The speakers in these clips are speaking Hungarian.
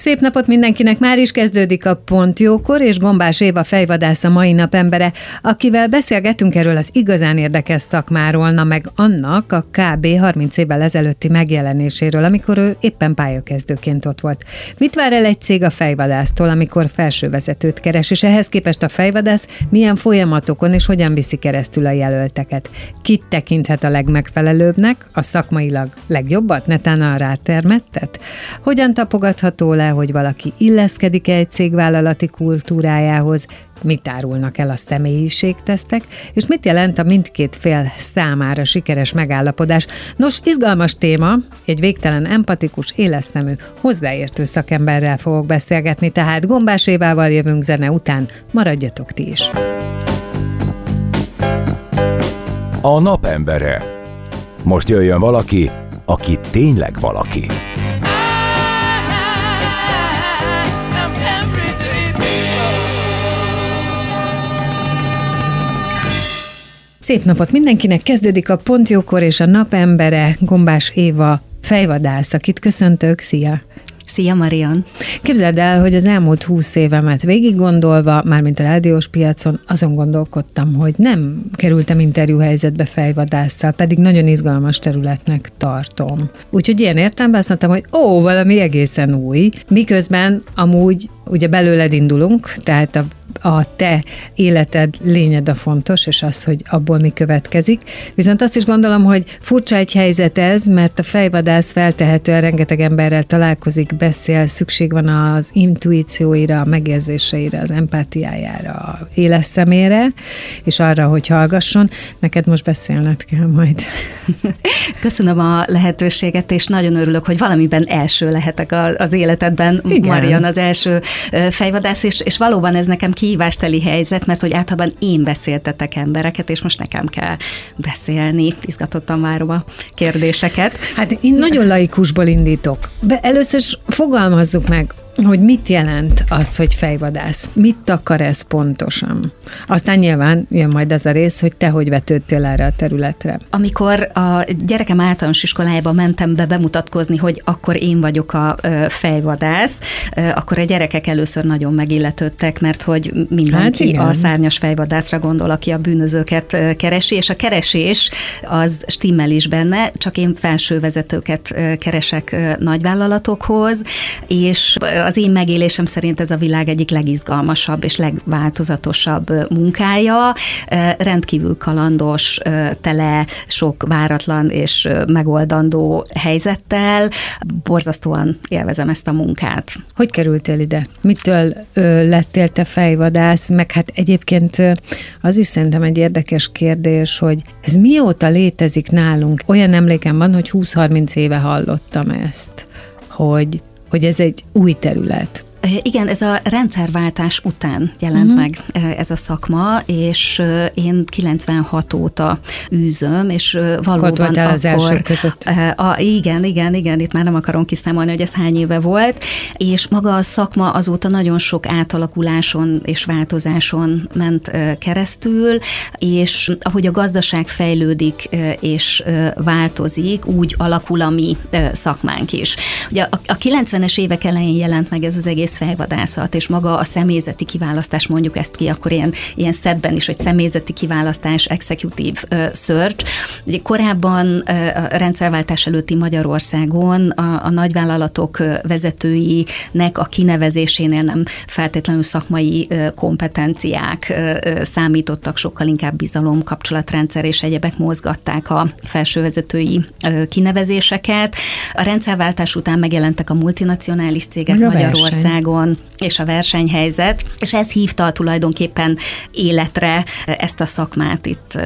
Szép napot mindenkinek, már is kezdődik a Pont Jókor, és Gombás Éva fejvadász a mai nap embere, akivel beszélgetünk erről az igazán érdekes szakmáról, na meg annak a kb. 30 évvel ezelőtti megjelenéséről, amikor ő éppen pályakezdőként ott volt. Mit vár el egy cég a fejvadásztól, amikor felsővezetőt keres, és ehhez képest a fejvadász milyen folyamatokon és hogyan viszi keresztül a jelölteket? Kit tekinthet a legmegfelelőbbnek, a szakmailag legjobbat, netán a rátermettet? Hogyan tapogatható le, hogy valaki illeszkedik-e egy cégvállalati kultúrájához, mit árulnak el a személyiségtesztek, és mit jelent a mindkét fél számára sikeres megállapodás. Nos, izgalmas téma, egy végtelen empatikus, élesztemű, hozzáértő szakemberrel fogok beszélgetni, tehát Gombás Évával jövünk zene után, maradjatok ti is. A napembere. Most jöjjön valaki, aki tényleg valaki. Szép napot mindenkinek! Kezdődik a Pontjókor és a napembere Gombás Éva fejvadász, akit köszöntök. Szia! Szia, Marian! Képzeld el, hogy az elmúlt húsz évemet végig gondolva, mármint a rádiós piacon, azon gondolkodtam, hogy nem kerültem interjú helyzetbe fejvadásszal, pedig nagyon izgalmas területnek tartom. Úgyhogy ilyen értelemben azt mondtam, hogy ó, valami egészen új, miközben amúgy ugye belőled indulunk, tehát a a te életed lényed a fontos, és az, hogy abból mi következik. Viszont azt is gondolom, hogy furcsa egy helyzet ez, mert a fejvadász feltehetően rengeteg emberrel találkozik, beszél, szükség van az intuícióira, a megérzéseire, az empátiájára, a éles szemére, és arra, hogy hallgasson. Neked most beszélned kell majd. Köszönöm a lehetőséget, és nagyon örülök, hogy valamiben első lehetek az életedben, Igen. Marian, az első fejvadász, és, és valóban ez nekem kihívásteli helyzet, mert hogy általában én beszéltetek embereket, és most nekem kell beszélni. Izgatottan várom a kérdéseket. Hát én nagyon laikusból indítok. Be, először is fogalmazzuk meg, hogy mit jelent az, hogy fejvadász? Mit akar ez pontosan? Aztán nyilván jön majd ez a rész, hogy te hogy vetődtél erre a területre. Amikor a gyerekem általános iskolájába mentem be bemutatkozni, hogy akkor én vagyok a fejvadász, akkor a gyerekek először nagyon megilletődtek, mert hogy mindenki hát a szárnyas fejvadászra gondol, aki a bűnözőket keresi, és a keresés az stimmel is benne, csak én felsővezetőket keresek nagyvállalatokhoz, és az én megélésem szerint ez a világ egyik legizgalmasabb és legváltozatosabb munkája. Rendkívül kalandos, tele sok váratlan és megoldandó helyzettel. Borzasztóan élvezem ezt a munkát. Hogy kerültél ide? Mitől ö, lettél te fejvadász? Meg hát egyébként az is szerintem egy érdekes kérdés, hogy ez mióta létezik nálunk? Olyan emlékem van, hogy 20-30 éve hallottam ezt, hogy hogy ez egy új terület. Igen, ez a rendszerváltás után jelent uh-huh. meg ez a szakma, és én 96 óta űzöm, és valóban Ott akkor... az első között. A, igen, igen, igen, itt már nem akarom kiszámolni, hogy ez hány éve volt, és maga a szakma azóta nagyon sok átalakuláson és változáson ment keresztül, és ahogy a gazdaság fejlődik és változik, úgy alakul a mi szakmánk is. Ugye a, a 90-es évek elején jelent meg ez az egész fejvadászat, és maga a személyzeti kiválasztás, mondjuk ezt ki, akkor ilyen, ilyen szebben is, hogy személyzeti kiválasztás, executive search. Ugye korábban a rendszerváltás előtti Magyarországon a, a nagyvállalatok vezetőinek a kinevezésénél nem feltétlenül szakmai kompetenciák számítottak, sokkal inkább bizalom, kapcsolatrendszer és egyebek mozgatták a felsővezetői kinevezéseket. A rendszerváltás után megjelentek a multinacionális cégek Magyarországon, Magyarországon, és a versenyhelyzet, és ez hívta tulajdonképpen életre ezt a szakmát itt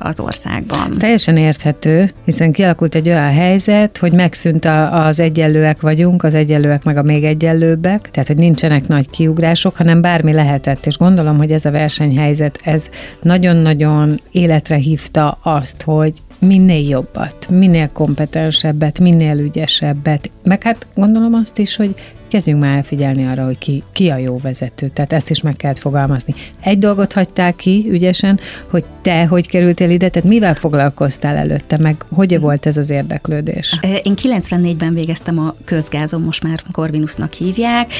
az országban. Ez teljesen érthető, hiszen kialakult egy olyan helyzet, hogy megszűnt az egyenlőek vagyunk, az egyenlőek meg a még egyenlőbbek, tehát hogy nincsenek nagy kiugrások, hanem bármi lehetett, és gondolom, hogy ez a versenyhelyzet, ez nagyon-nagyon életre hívta azt, hogy minél jobbat, minél kompetensebbet, minél ügyesebbet, meg hát gondolom azt is, hogy kezdjünk már elfigyelni arra, hogy ki, ki a jó vezető. Tehát ezt is meg kellett fogalmazni. Egy dolgot hagytál ki ügyesen, hogy te hogy kerültél ide, tehát mivel foglalkoztál előtte, meg hogy volt ez az érdeklődés? Én 94-ben végeztem a közgázon, most már Corvinusnak hívják.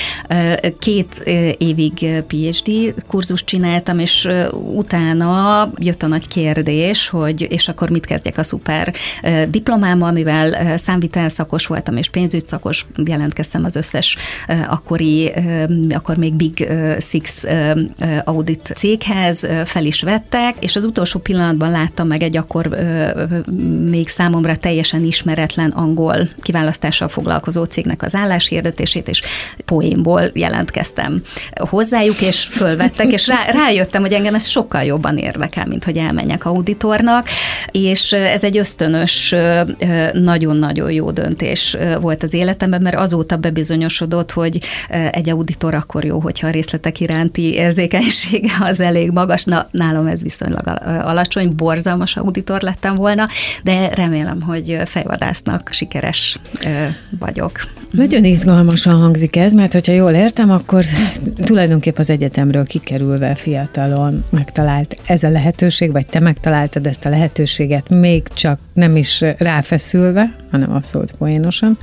Két évig PhD kurzust csináltam, és utána jött a nagy kérdés, hogy és akkor mit kezdjek a szuper diplomámmal, mivel számvitelszakos voltam és pénzügyszakos, jelentkeztem az összes akkori, akkor még Big Six audit céghez, fel is vettek, és az utolsó pillanatban láttam meg egy akkor még számomra teljesen ismeretlen angol kiválasztással foglalkozó cégnek az álláshirdetését, és poénból jelentkeztem hozzájuk, és fölvettek, és rá, rájöttem, hogy engem ez sokkal jobban érdekel, mint hogy elmenjek auditornak, és ez egy ösztönös, nagyon-nagyon jó döntés volt az életemben, mert azóta bebizonyosodott, megoldott, hogy egy auditor akkor jó, hogyha a részletek iránti érzékenysége az elég magas. Na, nálam ez viszonylag alacsony, borzalmas auditor lettem volna, de remélem, hogy fejvadásznak sikeres vagyok. Nagyon izgalmasan hangzik ez, mert hogyha jól értem, akkor tulajdonképpen az egyetemről kikerülve fiatalon megtalált ez a lehetőség, vagy te megtaláltad ezt a lehetőséget, még csak nem is ráfeszülve, hanem abszolút poénosan.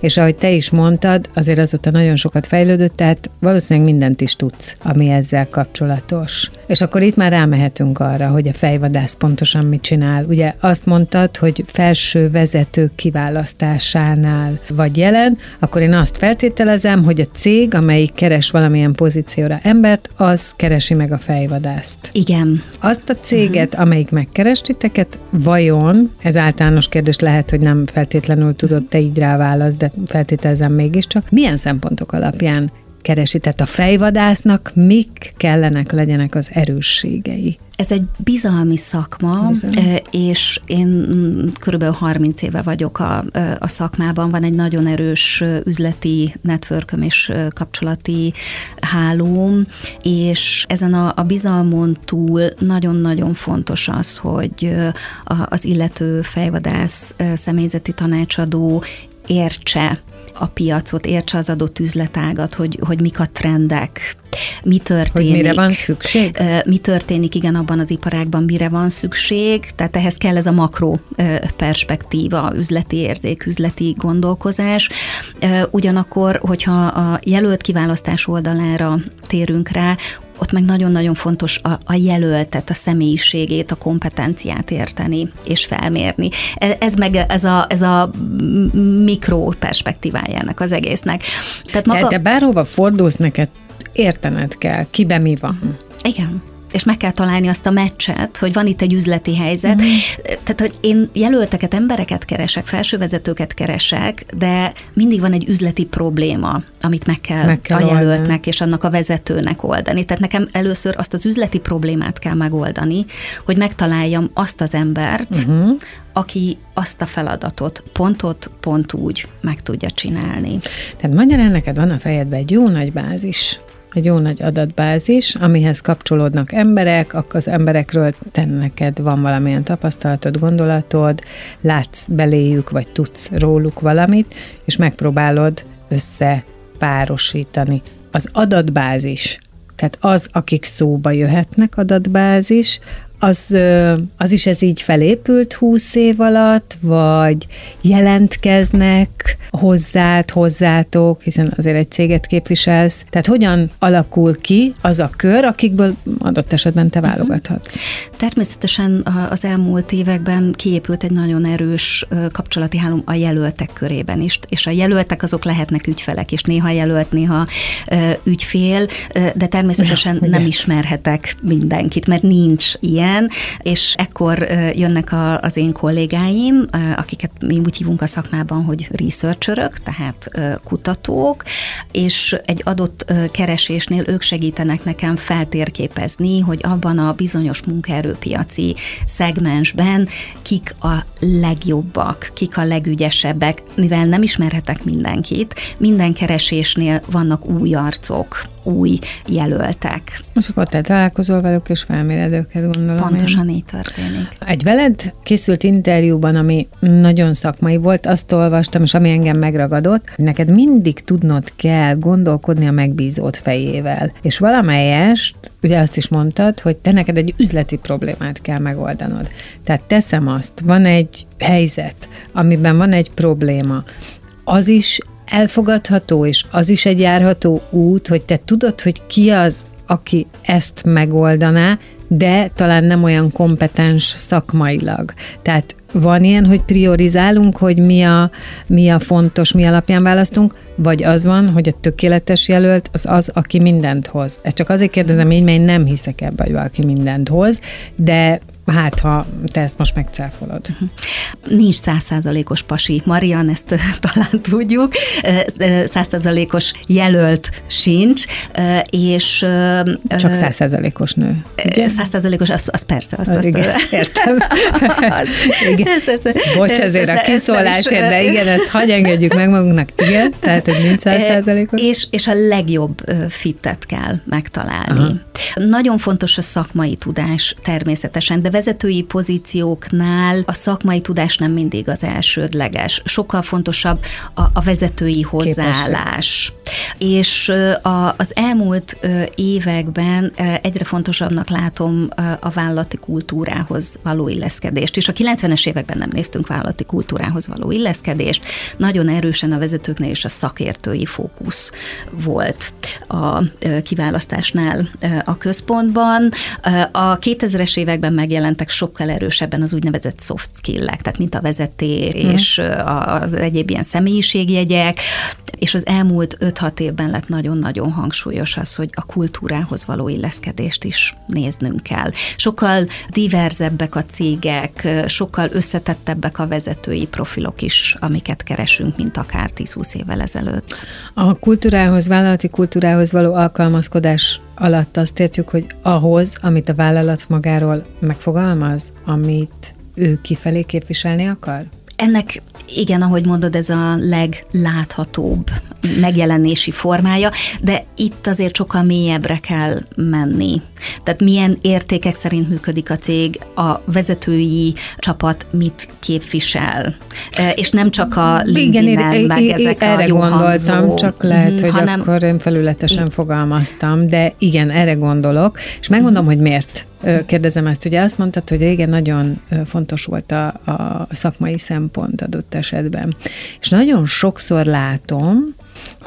És ahogy te is mondtad, azért azóta nagyon sokat fejlődött, tehát valószínűleg mindent is tudsz, ami ezzel kapcsolatos. És akkor itt már rámehetünk arra, hogy a fejvadász pontosan mit csinál. Ugye azt mondtad, hogy felső vezetők kiválasztásánál vagy jelen, akkor én azt feltételezem, hogy a cég, amelyik keres valamilyen pozícióra embert, az keresi meg a fejvadászt. Igen. Azt a céget, uh-huh. amelyik megkeres titeket, vajon, ez általános kérdés lehet, hogy nem feltétlenül tudod te így rá válasz, de feltételezem mégiscsak, milyen szempontok alapján keresi? Tehát a fejvadásznak mik kellenek legyenek az erősségei? Ez egy bizalmi szakma, Bizony. és én körülbelül 30 éve vagyok a, a szakmában, van egy nagyon erős üzleti networköm és kapcsolati hálóm, és ezen a, a bizalmon túl nagyon-nagyon fontos az, hogy az illető fejvadász személyzeti tanácsadó értse a piacot, értse az adott üzletágat, hogy, hogy mik a trendek, mi történik. Hogy mire van szükség? Mi történik, igen, abban az iparágban mire van szükség, tehát ehhez kell ez a makro perspektíva, üzleti érzék, üzleti gondolkozás. Ugyanakkor, hogyha a jelölt kiválasztás oldalára térünk rá, ott meg nagyon-nagyon fontos a, a jelöltet, a személyiségét, a kompetenciát érteni és felmérni. E, ez meg ez a, ez a mikro perspektívájának az egésznek. Tehát maga... De, de bárhova fordulsz, neked értened kell, kibe mi van. Igen és meg kell találni azt a meccset, hogy van itt egy üzleti helyzet. Mm. Tehát, hogy én jelölteket, embereket keresek, felsővezetőket keresek, de mindig van egy üzleti probléma, amit meg kell, meg kell a jelöltnek oldani. és annak a vezetőnek oldani. Tehát nekem először azt az üzleti problémát kell megoldani, hogy megtaláljam azt az embert, uh-huh. aki azt a feladatot pontot pont úgy meg tudja csinálni. Tehát magyarán neked van a fejedben egy jó nagy bázis egy jó nagy adatbázis, amihez kapcsolódnak emberek, akkor az emberekről te neked van valamilyen tapasztalatod, gondolatod, látsz beléjük, vagy tudsz róluk valamit, és megpróbálod összepárosítani. Az adatbázis, tehát az, akik szóba jöhetnek adatbázis, az, az is ez így felépült húsz év alatt, vagy jelentkeznek hozzád, hozzátok, hiszen azért egy céget képviselsz. Tehát hogyan alakul ki az a kör, akikből adott esetben te válogathatsz? Természetesen az elmúlt években kiépült egy nagyon erős kapcsolati hálom a jelöltek körében is, és a jelöltek azok lehetnek ügyfelek, és néha jelölt, néha ügyfél, de természetesen nem ismerhetek mindenkit, mert nincs ilyen, igen, és ekkor jönnek a, az én kollégáim, akiket mi úgy hívunk a szakmában, hogy researcherök, tehát kutatók, és egy adott keresésnél ők segítenek nekem feltérképezni, hogy abban a bizonyos munkaerőpiaci szegmensben kik a legjobbak, kik a legügyesebbek, mivel nem ismerhetek mindenkit, minden keresésnél vannak új arcok, új jelöltek. És akkor te találkozol velük, és felméred őket, gondolom. Pontosan én. így történik. Egy veled készült interjúban, ami nagyon szakmai volt, azt olvastam, és ami engem megragadott, hogy neked mindig tudnod kell gondolkodni a megbízót fejével. És valamelyest, ugye azt is mondtad, hogy te neked egy üzleti problémát kell megoldanod. Tehát teszem azt, van egy helyzet, amiben van egy probléma, az is elfogadható, és az is egy járható út, hogy te tudod, hogy ki az, aki ezt megoldaná, de talán nem olyan kompetens szakmailag. Tehát van ilyen, hogy priorizálunk, hogy mi a, mi a fontos, mi alapján választunk, vagy az van, hogy a tökéletes jelölt az az, aki mindent hoz. Ezt csak azért kérdezem így, mert én nem hiszek ebbe, hogy valaki mindent hoz, de hát ha te ezt most megcáfolod. Nincs százszázalékos pasi. Marian, ezt talán tudjuk. Százszázalékos jelölt sincs, és... Csak százszázalékos nő. Százszázalékos, az, az persze. Azt, azt, igen, értem. az, igen. Ezt, ezt, Bocs ezért a kiszólásért, de igen, ezt hagy engedjük meg magunknak. Igen, tehát, hogy nincs százszázalékos. És, és a legjobb fitet kell megtalálni. Aha. Nagyon fontos a szakmai tudás természetesen, de vezetői pozícióknál a szakmai tudás nem mindig az elsődleges. Sokkal fontosabb a, a vezetői hozzáállás. Képesség. És a, az elmúlt években egyre fontosabbnak látom a vállalati kultúrához való illeszkedést. És a 90-es években nem néztünk vállalati kultúrához való illeszkedést. Nagyon erősen a vezetőknél és a szakértői fókusz volt a kiválasztásnál a központban. A 2000-es években megjelentek sokkal erősebben az úgynevezett soft skill-ek, tehát mint a vezetés mm. és az egyéb ilyen személyiségjegyek, és az elmúlt 5-6 évben lett nagyon-nagyon hangsúlyos az, hogy a kultúrához való illeszkedést is néznünk kell. Sokkal diverzebbek a cégek, sokkal összetettebbek a vezetői profilok is, amiket keresünk, mint akár 10-20 évvel ezelőtt. A kultúrához, vállalati kultúrához való alkalmazkodás alatt azt értjük, hogy ahhoz, amit a vállalat magáról megfogalmaz, amit ő kifelé képviselni akar? Ennek igen, ahogy mondod, ez a legláthatóbb megjelenési formája, de itt azért sokkal mélyebbre kell menni. Tehát milyen értékek szerint működik a cég, a vezetői csapat mit képvisel, e, és nem csak a LinkedIn-en, meg ezek erre a jó gondoltam, hangzó, csak lehet, mhm, hogy hanem, akkor én felületesen fogalmaztam, de igen, erre gondolok, és megmondom, hogy miért kérdezem ezt. Ugye azt mondtad, hogy régen nagyon fontos volt a, a szakmai szempont adott esetben. És nagyon sokszor látom,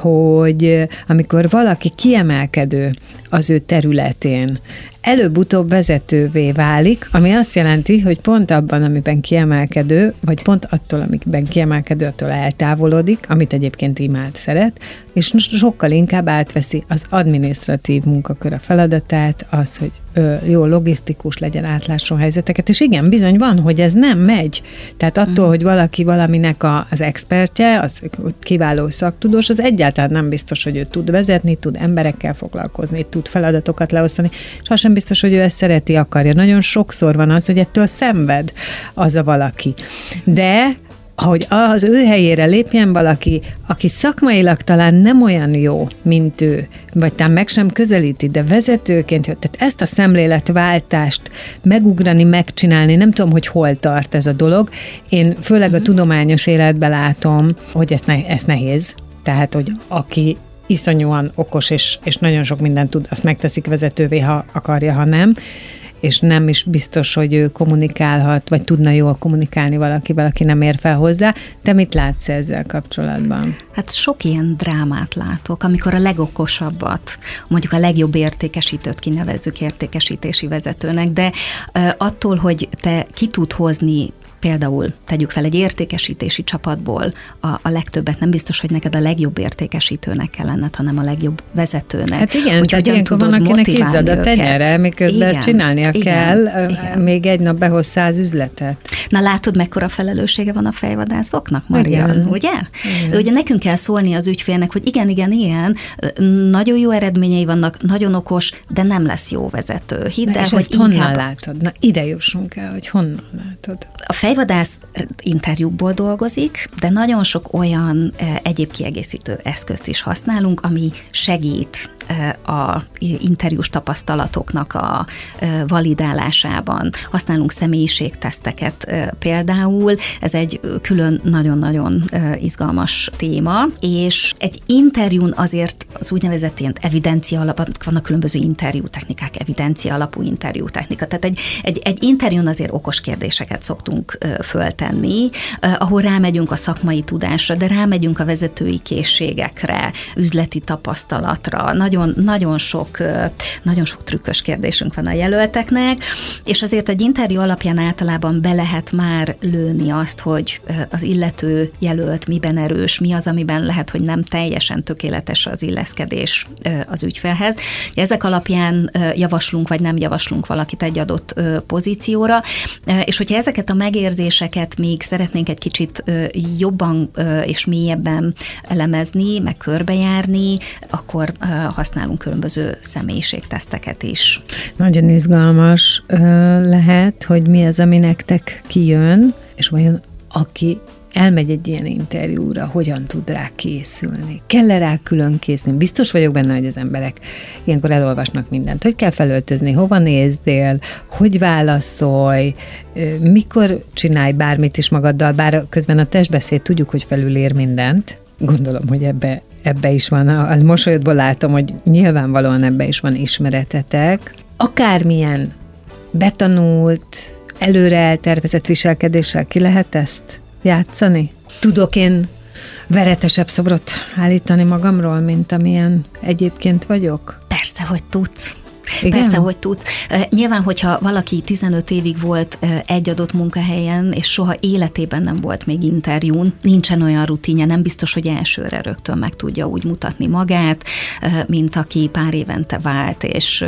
hogy amikor valaki kiemelkedő az ő területén, előbb-utóbb vezetővé válik, ami azt jelenti, hogy pont abban, amiben kiemelkedő, vagy pont attól, amiben kiemelkedő, attól eltávolodik, amit egyébként imád szeret, és sokkal inkább átveszi az administratív munkakör a feladatát, az, hogy ö, jó logisztikus legyen, átlásson helyzeteket, és igen, bizony van, hogy ez nem megy. Tehát attól, uh-huh. hogy valaki valaminek a, az expertje, az kiváló szaktudós, az egyáltalán nem biztos, hogy ő tud vezetni, tud emberekkel foglalkozni, tud feladatokat leosztani, és az sem biztos, hogy ő ezt szereti, akarja. Nagyon sokszor van az, hogy ettől szenved az a valaki. De hogy az ő helyére lépjen valaki, aki szakmailag talán nem olyan jó, mint ő, vagy talán meg sem közelíti, de vezetőként, tehát ezt a szemléletváltást megugrani, megcsinálni, nem tudom, hogy hol tart ez a dolog. Én főleg a mhm. tudományos életben látom, hogy ez, ne, ez nehéz. Tehát, hogy aki iszonyúan okos, és, és nagyon sok mindent tud, azt megteszik vezetővé, ha akarja, ha nem és nem is biztos, hogy ő kommunikálhat, vagy tudna jól kommunikálni valakivel, aki nem ér fel hozzá. Te mit látsz ezzel kapcsolatban? Hát sok ilyen drámát látok, amikor a legokosabbat, mondjuk a legjobb értékesítőt kinevezzük értékesítési vezetőnek, de attól, hogy te ki tud hozni például tegyük fel egy értékesítési csapatból a, a legtöbbet, nem biztos, hogy neked a legjobb értékesítőnek kell lenned, hanem a legjobb vezetőnek. Hát igen, hogy tehát ilyenkor van, akinek izzad a tenyere, miközben igen, csinálnia igen, kell, igen. még egy nap behoz száz üzletet. Na látod, mekkora felelőssége van a fejvadászoknak, Marian, igen. ugye? Igen. Ugye nekünk kell szólni az ügyfélnek, hogy igen, igen, igen, nagyon jó eredményei vannak, nagyon okos, de nem lesz jó vezető. Hidd el, hogy inkább... honnan látod? Na ide jussunk el, hogy honnan látod. A fejvadász interjúkból dolgozik, de nagyon sok olyan egyéb kiegészítő eszközt is használunk, ami segít a interjús tapasztalatoknak a validálásában. Használunk személyiségteszteket például, ez egy külön nagyon-nagyon izgalmas téma, és egy interjún azért az úgynevezett ilyen evidencia alap, vannak különböző interjú technikák, evidencia alapú interjú technika. Tehát egy, egy, egy interjún azért okos kérdéseket szoktunk föltenni, ahol rámegyünk a szakmai tudásra, de rámegyünk a vezetői készségekre, üzleti tapasztalatra, nagyon, nagyon sok, nagyon sok trükkös kérdésünk van a jelölteknek, és azért egy interjú alapján általában be lehet már lőni azt, hogy az illető jelölt miben erős, mi az, amiben lehet, hogy nem teljesen tökéletes az illeszkedés az ügyfelhez. Ezek alapján javaslunk, vagy nem javaslunk valakit egy adott pozícióra, és hogyha ezeket a megérzéseket még szeretnénk egy kicsit jobban és mélyebben elemezni, meg körbejárni, akkor használunk különböző személyiségteszteket is. Nagyon izgalmas lehet, hogy mi az, ami nektek kijön, és vajon aki elmegy egy ilyen interjúra, hogyan tud rá készülni? Kell-e rá külön készülni? Biztos vagyok benne, hogy az emberek ilyenkor elolvasnak mindent. Hogy kell felöltözni, hova nézdél, hogy válaszolj, mikor csinálj bármit is magaddal, bár közben a testbeszéd tudjuk, hogy felülér mindent. Gondolom, hogy ebbe, ebbe is van, a, a mosolyodból látom, hogy nyilvánvalóan ebbe is van ismeretetek. Akármilyen betanult, előre eltervezett viselkedéssel ki lehet ezt játszani? Tudok én veretesebb szobrot állítani magamról, mint amilyen egyébként vagyok? Persze, hogy tudsz. Igen? Persze, hogy tud. Nyilván, hogyha valaki 15 évig volt egy adott munkahelyen, és soha életében nem volt még interjún, nincsen olyan rutinja, nem biztos, hogy elsőre rögtön meg tudja úgy mutatni magát, mint aki pár évente vált, és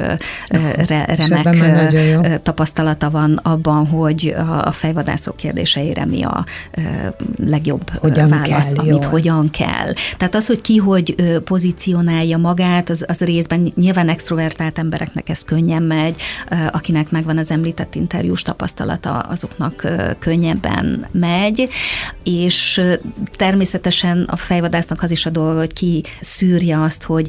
re- remek tapasztalata van abban, hogy a fejvadászok kérdéseire mi a legjobb hogyan válasz, kell, amit jól. hogyan kell. Tehát az, hogy ki hogy pozícionálja magát, az, az részben nyilván extrovertált embereknek akinek ez könnyen megy, akinek megvan az említett interjús tapasztalata, azoknak könnyebben megy, és természetesen a fejvadásznak az is a dolga, hogy ki szűrje azt, hogy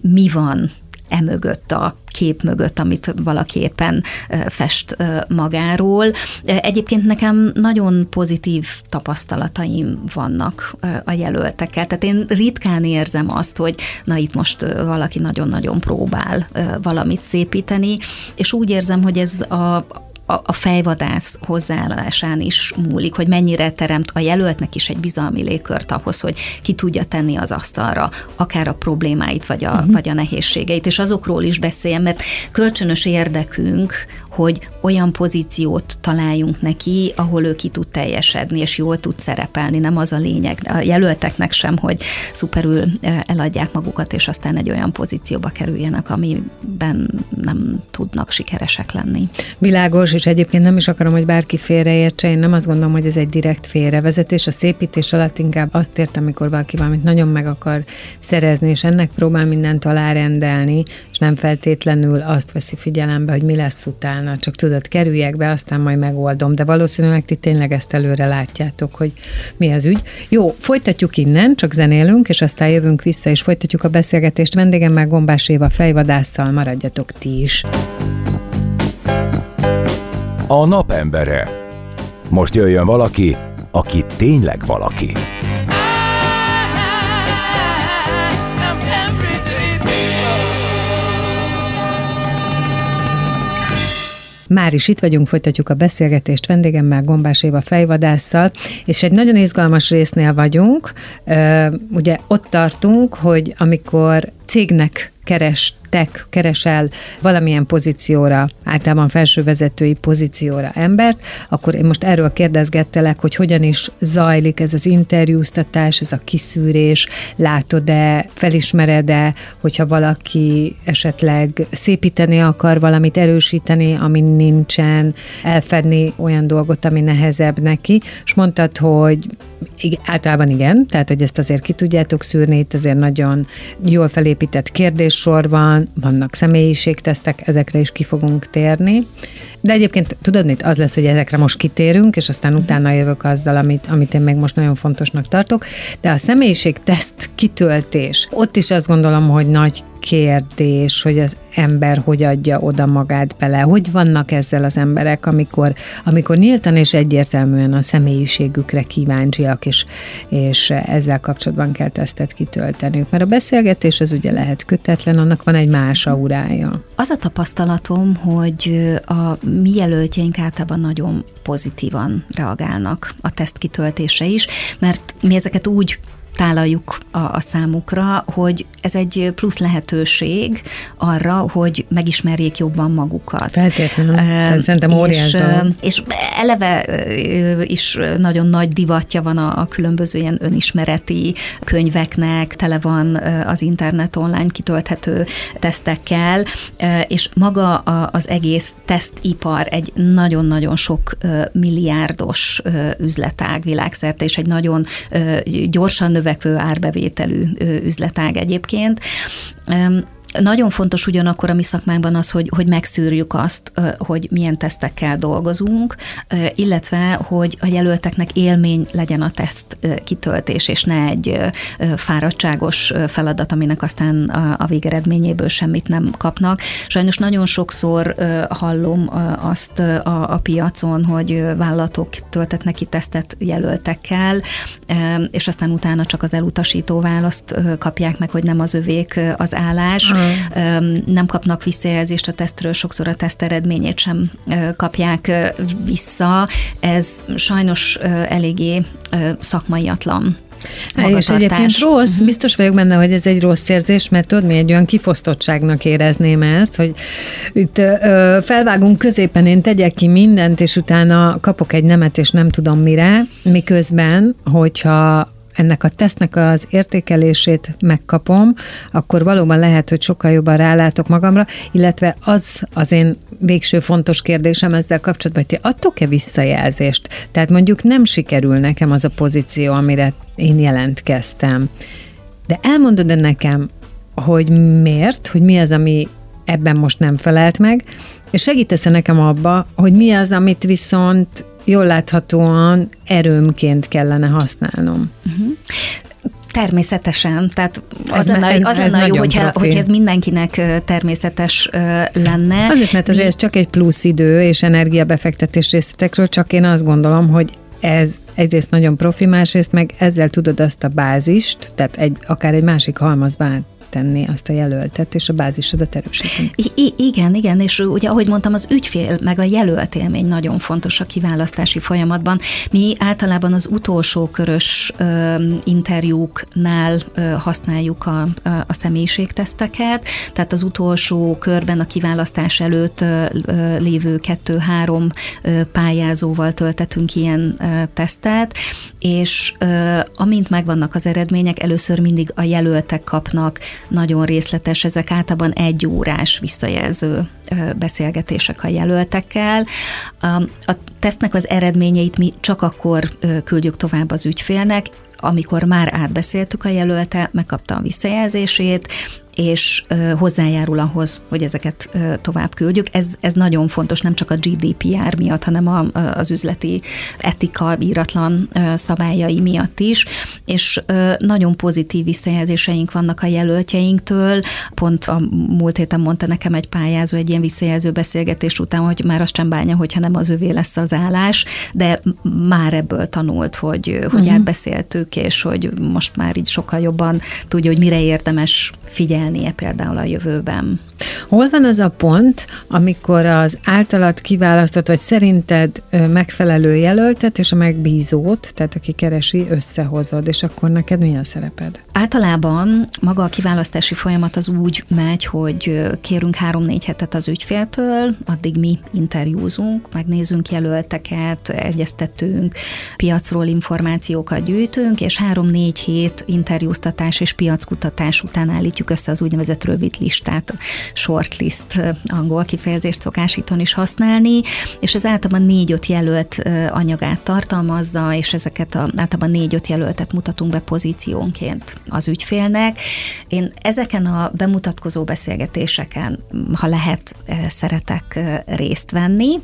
mi van emögött a kép mögött, amit valaki éppen fest magáról. Egyébként nekem nagyon pozitív tapasztalataim vannak a jelöltekkel, tehát én ritkán érzem azt, hogy na itt most valaki nagyon-nagyon próbál valamit szépíteni, és úgy érzem, hogy ez a, a, a fejvadász hozzáállásán is múlik, hogy mennyire teremt a jelöltnek is egy bizalmi légkört ahhoz, hogy ki tudja tenni az asztalra akár a problémáit, vagy a, uh-huh. vagy a nehézségeit, és azokról is beszéljen, mert kölcsönös érdekünk, hogy olyan pozíciót találjunk neki, ahol ő ki tud teljesedni, és jól tud szerepelni. Nem az a lényeg a jelölteknek sem, hogy szuperül eladják magukat, és aztán egy olyan pozícióba kerüljenek, amiben nem tudnak sikeresek lenni. Világos, és egyébként nem is akarom, hogy bárki félreértse, én nem azt gondolom, hogy ez egy direkt félrevezetés. A szépítés alatt inkább azt értem, amikor valaki valamit nagyon meg akar szerezni, és ennek próbál mindent alárendelni, és nem feltétlenül azt veszi figyelembe, hogy mi lesz utána. Csak tudod, kerüljek be, aztán majd megoldom. De valószínűleg ti tényleg ezt előre látjátok, hogy mi az ügy. Jó, folytatjuk innen, csak zenélünk, és aztán jövünk vissza, és folytatjuk a beszélgetést. Vendégemmel Gombás Éva fejvadásszal maradjatok ti is a napembere. Most jöjjön valaki, aki tényleg valaki. Már is itt vagyunk, folytatjuk a beszélgetést vendégemmel, Gombás Éva fejvadásszal, és egy nagyon izgalmas résznél vagyunk. Ugye ott tartunk, hogy amikor cégnek keres tech keresel valamilyen pozícióra, általában felsővezetői pozícióra embert, akkor én most erről kérdezgettelek, hogy hogyan is zajlik ez az interjúztatás, ez a kiszűrés, látod-e, felismered-e, hogyha valaki esetleg szépíteni akar valamit, erősíteni, ami nincsen, elfedni olyan dolgot, ami nehezebb neki, és mondtad, hogy általában igen, tehát hogy ezt azért ki tudjátok szűrni, itt azért nagyon jól felépített kérdéssor van, vannak személyiségtesztek, ezekre is ki fogunk térni. De egyébként tudod mit, az lesz, hogy ezekre most kitérünk, és aztán utána jövök azzal, amit, amit én még most nagyon fontosnak tartok. De a személyiségteszt kitöltés, ott is azt gondolom, hogy nagy kérdés, hogy az ember hogy adja oda magát bele. Hogy vannak ezzel az emberek, amikor, amikor nyíltan és egyértelműen a személyiségükre kíváncsiak, és, és ezzel kapcsolatban kell tesztet kitölteniük. Mert a beszélgetés az ugye lehet kötetlen, annak van egy más aurája. Az a tapasztalatom, hogy a mi jelöltjeink általában nagyon pozitívan reagálnak a teszt kitöltése is, mert mi ezeket úgy tálaljuk a, a számukra, hogy ez egy plusz lehetőség arra, hogy megismerjék jobban magukat. Feltétlenül. Uh, szerintem óriás és, és eleve is nagyon nagy divatja van a, a különböző ilyen önismereti könyveknek, tele van az internet online kitölthető tesztekkel, és maga az egész tesztipar egy nagyon-nagyon sok milliárdos üzletág világszerte, és egy nagyon gyorsan növekvő árbevételű üzletág egyébként. Nagyon fontos ugyanakkor a mi szakmánkban az, hogy, hogy megszűrjük azt, hogy milyen tesztekkel dolgozunk, illetve, hogy a jelölteknek élmény legyen a teszt kitöltés, és ne egy fáradtságos feladat, aminek aztán a végeredményéből semmit nem kapnak. Sajnos nagyon sokszor hallom azt a, a piacon, hogy vállalatok töltetnek ki tesztet jelöltekkel, és aztán utána csak az elutasító választ kapják meg, hogy nem az övék az állás. Mm nem kapnak visszajelzést a tesztről, sokszor a teszt eredményét sem kapják vissza. Ez sajnos eléggé szakmaiatlan és egyébként rossz, uh-huh. biztos vagyok benne, hogy ez egy rossz érzés, mert tudod, mi egy olyan kifosztottságnak érezném ezt, hogy itt ö, felvágunk középen, én tegyek ki mindent, és utána kapok egy nemet, és nem tudom mire, miközben, hogyha ennek a tesznek az értékelését megkapom, akkor valóban lehet, hogy sokkal jobban rálátok magamra, illetve az az én végső fontos kérdésem ezzel kapcsolatban, hogy ti adtok-e visszajelzést? Tehát mondjuk nem sikerül nekem az a pozíció, amire én jelentkeztem. De elmondod-e nekem, hogy miért, hogy mi az, ami ebben most nem felelt meg, és segítesz nekem abba, hogy mi az, amit viszont jól láthatóan erőmként kellene használnom. Uh-huh. Természetesen, tehát az ez lenne, az ez lenne jó, hogyha, hogyha ez mindenkinek természetes lenne. Azért, mert azért ez csak egy plusz idő és energiabefektetés részletekről, csak én azt gondolom, hogy ez egyrészt nagyon profi, másrészt meg ezzel tudod azt a bázist, tehát egy, akár egy másik halmazba tenni azt a jelöltet, és a bázisodat erősíteni. I- igen, igen, és ugye ahogy mondtam, az ügyfél meg a jelölt élmény nagyon fontos a kiválasztási folyamatban. Mi általában az utolsó körös ö, interjúknál ö, használjuk a, a, a személyiségteszteket, tehát az utolsó körben a kiválasztás előtt ö, lévő kettő-három pályázóval töltetünk ilyen ö, tesztet, és ö, amint megvannak az eredmények, először mindig a jelöltek kapnak nagyon részletes, ezek általában egy órás visszajelző beszélgetések a jelöltekkel. A tesztnek az eredményeit mi csak akkor küldjük tovább az ügyfélnek, amikor már átbeszéltük a jelölte, megkapta a visszajelzését, és hozzájárul ahhoz, hogy ezeket tovább küldjük. Ez, ez nagyon fontos, nem csak a GDPR miatt, hanem a, az üzleti etika íratlan szabályai miatt is, és nagyon pozitív visszajelzéseink vannak a jelöltjeinktől. Pont a múlt héten mondta nekem egy pályázó egy ilyen visszajelző beszélgetés után, hogy már azt sem bánja, hogyha nem az övé lesz az állás, de már ebből tanult, hogy, hogy uh-huh. átbeszéltük, és hogy most már így sokkal jobban tudja, hogy mire érdemes figyelni figyelnie például a jövőben. Hol van az a pont, amikor az általad kiválasztott, vagy szerinted megfelelő jelöltet és a megbízót, tehát aki keresi, összehozod, és akkor neked mi a szereped? Általában maga a kiválasztási folyamat az úgy megy, hogy kérünk három-négy hetet az ügyféltől, addig mi interjúzunk, megnézünk jelölteket, egyeztetünk, piacról információkat gyűjtünk, és három-négy hét interjúztatás és piackutatás után állítjuk össze az úgynevezett rövid listát, shortlist angol kifejezést szokás itthon is használni, és ez általában négy-öt jelölt anyagát tartalmazza, és ezeket a, általában négy-öt jelöltet mutatunk be pozíciónként az ügyfélnek. Én ezeken a bemutatkozó beszélgetéseken, ha lehet, szeretek részt venni,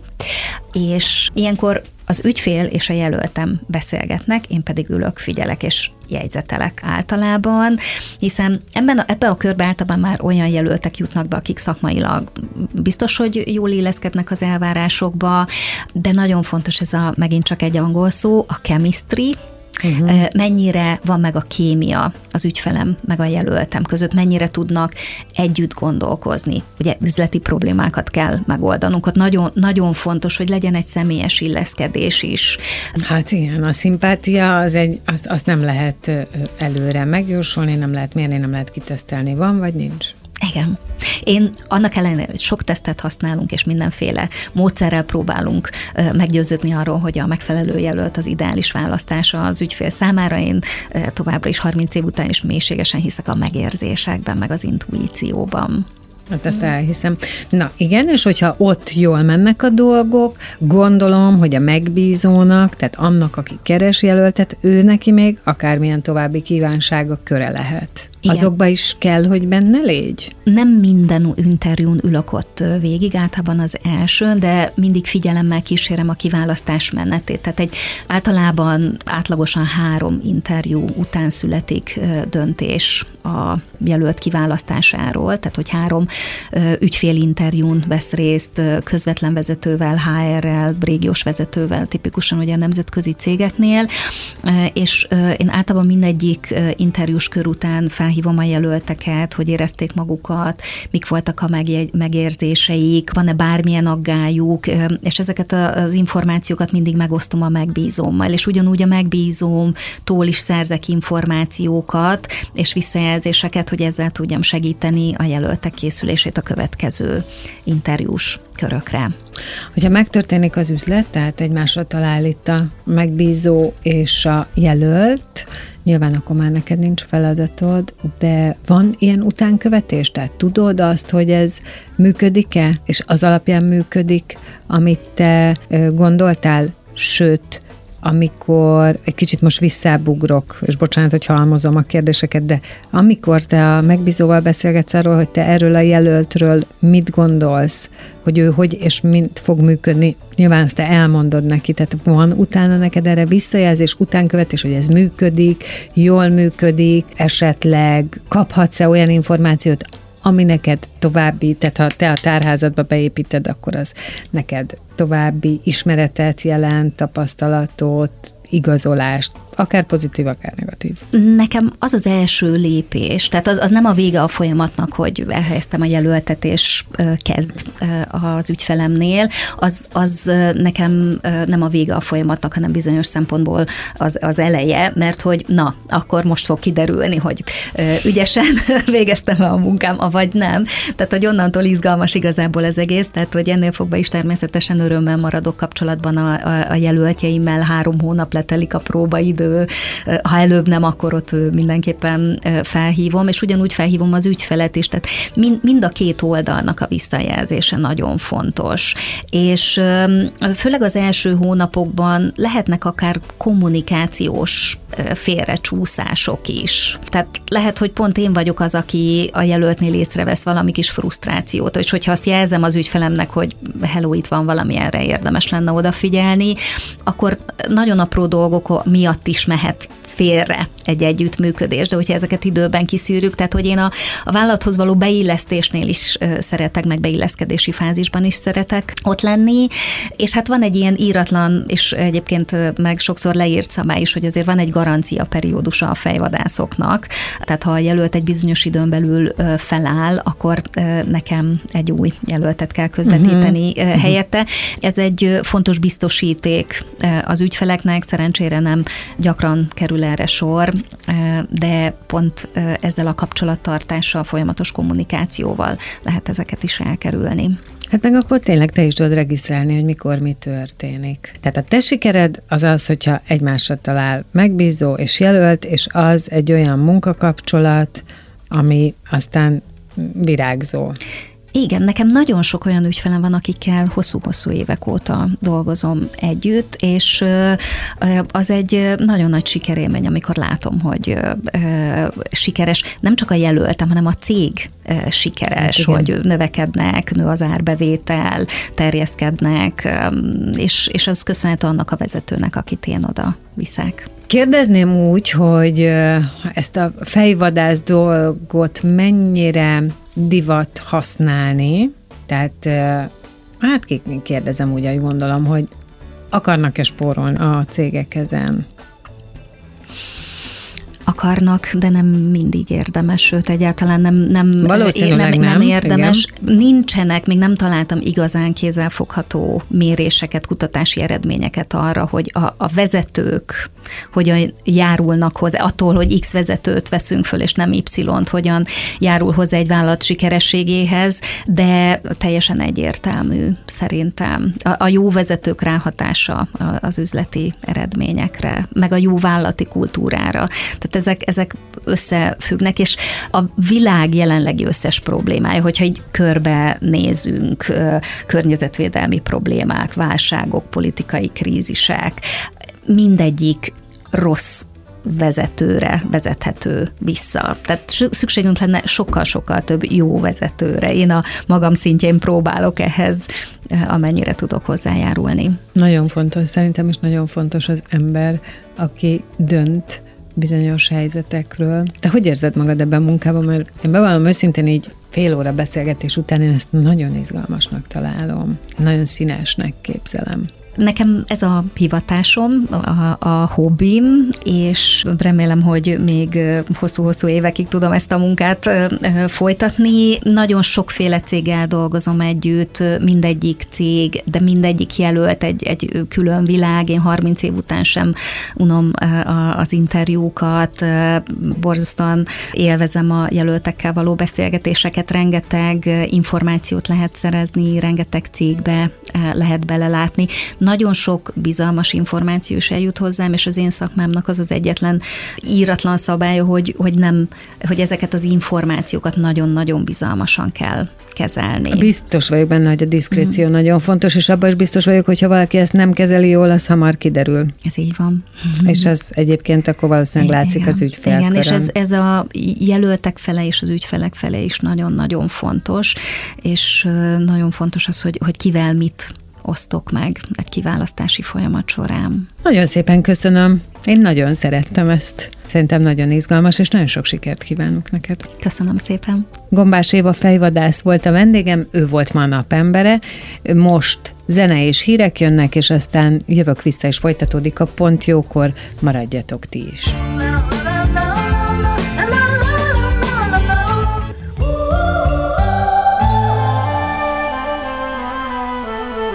és ilyenkor az ügyfél és a jelöltem beszélgetnek, én pedig ülök, figyelek és jegyzetelek általában, hiszen ebben a, ebbe a körbe általában már olyan jelöltek jutnak be, akik szakmailag biztos, hogy jól illeszkednek az elvárásokba, de nagyon fontos ez a megint csak egy angol szó, a chemistry, uh-huh. mennyire van meg a kémia az ügyfelem meg a jelöltem között, mennyire tudnak együtt gondolkozni. Ugye üzleti problémákat kell megoldanunk, ott nagyon, nagyon fontos, hogy legyen egy személyes illeszkedés is. Hát igen, a szimpátia az egy, azt, azt nem lehet előre megjósolni, nem lehet mérni, nem lehet kitesztelni. Van vagy nincs? Igen. Én annak ellenére, hogy sok tesztet használunk, és mindenféle módszerrel próbálunk meggyőződni arról, hogy a megfelelő jelölt az ideális választása az ügyfél számára. Én továbbra is 30 év után is mélységesen hiszek a megérzésekben, meg az intuícióban. Hát ezt elhiszem. Na igen, és hogyha ott jól mennek a dolgok, gondolom, hogy a megbízónak, tehát annak, aki keres jelöltet, ő neki még akármilyen további kívánsága köre lehet. Igen. Azokba is kell, hogy benne légy? Nem minden interjún ülök ott végig, általában az első, de mindig figyelemmel kísérem a kiválasztás menetét. Tehát egy általában átlagosan három interjú után születik döntés a jelölt kiválasztásáról, tehát hogy három ügyfélinterjún vesz részt közvetlen vezetővel, HR-rel, régiós vezetővel, tipikusan ugye a nemzetközi cégeknél, és én általában mindegyik interjús kör után fel felhívom a jelölteket, hogy érezték magukat, mik voltak a megérzéseik, van-e bármilyen aggájuk, és ezeket az információkat mindig megosztom a megbízómmal, és ugyanúgy a megbízómtól is szerzek információkat és visszajelzéseket, hogy ezzel tudjam segíteni a jelöltek készülését a következő interjús körökre. Hogyha megtörténik az üzlet, tehát egymásra talál itt a megbízó és a jelölt, nyilván akkor már neked nincs feladatod, de van ilyen utánkövetés? Tehát tudod azt, hogy ez működik-e, és az alapján működik, amit te gondoltál, sőt, amikor egy kicsit most visszábugrok, és bocsánat, hogy halmozom a kérdéseket, de amikor te a megbízóval beszélgetsz arról, hogy te erről a jelöltről mit gondolsz, hogy ő hogy és mint fog működni, nyilván ezt te elmondod neki, tehát van utána neked erre visszajelzés, utánkövetés, hogy ez működik, jól működik, esetleg kaphatsz-e olyan információt, ami neked további, tehát ha te a tárházadba beépíted, akkor az neked további ismeretet jelent, tapasztalatot, igazolást, akár pozitív, akár negatív. Nekem az az első lépés, tehát az, az nem a vége a folyamatnak, hogy elhelyeztem a jelöltet és kezd az ügyfelemnél, az, az nekem nem a vége a folyamatnak, hanem bizonyos szempontból az, az eleje, mert hogy na, akkor most fog kiderülni, hogy ügyesen végeztem a munkám, vagy nem. Tehát, hogy onnantól izgalmas igazából az egész, tehát, hogy ennél fogva is természetesen örömmel maradok kapcsolatban a, a, a jelöltjeimmel, három hónap letelik a próbaidő, ha előbb nem, akkor ott mindenképpen felhívom, és ugyanúgy felhívom az ügyfelet is, tehát mind, mind a két oldalnak a visszajelzése nagyon fontos. És főleg az első hónapokban lehetnek akár kommunikációs félrecsúszások is. Tehát lehet, hogy pont én vagyok az, aki a jelöltnél észrevesz valami kis frusztrációt, és hogyha azt jelzem az ügyfelemnek, hogy hello, itt van valami erre érdemes lenne odafigyelni, akkor nagyon apró dolgok miatt is mehet félre egy együttműködés, de hogyha ezeket időben kiszűrjük, tehát hogy én a, a vállalathoz való beillesztésnél is szeretek, meg beilleszkedési fázisban is szeretek ott lenni, és hát van egy ilyen íratlan, és egyébként meg sokszor leírt szabály is, hogy azért van egy garancia periódusa a fejvadászoknak, tehát ha a jelölt egy bizonyos időn belül feláll, akkor nekem egy új jelöltet kell közvetíteni uh-huh. helyette. Ez egy fontos biztosíték az ügyfeleknek, szerencsére nem gyakran kerül erre sor, de pont ezzel a kapcsolattartással, folyamatos kommunikációval lehet ezeket is elkerülni. Hát meg akkor tényleg te is tudod regisztrálni, hogy mikor mi történik. Tehát a te sikered az az, hogyha egymásra talál megbízó és jelölt, és az egy olyan munkakapcsolat, ami aztán virágzó. Igen, nekem nagyon sok olyan ügyfelem van, akikkel hosszú-hosszú évek óta dolgozom együtt, és az egy nagyon nagy sikerélmény, amikor látom, hogy sikeres nem csak a jelöltem, hanem a cég sikeres, hát hogy növekednek, nő az árbevétel, terjeszkednek, és, és az köszönhető annak a vezetőnek, akit én oda viszek. Kérdezném úgy, hogy ezt a fejvadász dolgot mennyire divat használni, tehát hát kérdezem úgy, hogy gondolom, hogy akarnak-e spórolni a cégek ezen? Akarnak, de nem mindig érdemes, sőt egyáltalán nem, nem, nem, nem érdemes. Igen. Nincsenek, még nem találtam igazán kézzelfogható méréseket, kutatási eredményeket arra, hogy a, a vezetők hogyan járulnak hozzá, attól, hogy X vezetőt veszünk föl, és nem Y-t, hogyan járul hozzá egy vállalat sikerességéhez, de teljesen egyértelmű szerintem. A, a jó vezetők ráhatása az üzleti eredményekre, meg a jó vállalati kultúrára. Tehát ezek, ezek összefüggnek, és a világ jelenlegi összes problémája, hogyha egy körbe nézünk, környezetvédelmi problémák, válságok, politikai krízisek, mindegyik rossz vezetőre vezethető vissza. Tehát szükségünk lenne sokkal-sokkal több jó vezetőre. Én a magam szintjén próbálok ehhez, amennyire tudok hozzájárulni. Nagyon fontos, szerintem is nagyon fontos az ember, aki dönt bizonyos helyzetekről. Te hogy érzed magad ebben a munkában? Mert én bevallom őszintén így fél óra beszélgetés után én ezt nagyon izgalmasnak találom. Nagyon színesnek képzelem. Nekem ez a hivatásom, a, a hobbim, és remélem, hogy még hosszú-hosszú évekig tudom ezt a munkát folytatni. Nagyon sokféle céggel dolgozom együtt, mindegyik cég, de mindegyik jelölt egy, egy külön világ. Én 30 év után sem unom az interjúkat, borzasztóan élvezem a jelöltekkel való beszélgetéseket, rengeteg információt lehet szerezni, rengeteg cégbe lehet belelátni nagyon sok bizalmas információ is eljut hozzám, és az én szakmámnak az az egyetlen íratlan szabálya, hogy, hogy nem, hogy ezeket az információkat nagyon-nagyon bizalmasan kell kezelni. Biztos vagyok benne, hogy a diszkréció mm. nagyon fontos, és abban is biztos vagyok, hogy ha valaki ezt nem kezeli jól, az hamar kiderül. Ez így van. És az egyébként akkor valószínűleg igen, látszik az ügyfél. Igen, és ez, ez a jelöltek fele és az ügyfelek fele is nagyon-nagyon fontos, és nagyon fontos az, hogy, hogy kivel mit osztok meg egy kiválasztási folyamat során. Nagyon szépen köszönöm. Én nagyon szerettem ezt. Szerintem nagyon izgalmas, és nagyon sok sikert kívánok neked. Köszönöm szépen. Gombás Éva fejvadász volt a vendégem, ő volt ma a napembere. Most zene és hírek jönnek, és aztán jövök vissza, és folytatódik a pont jókor. Maradjatok ti is.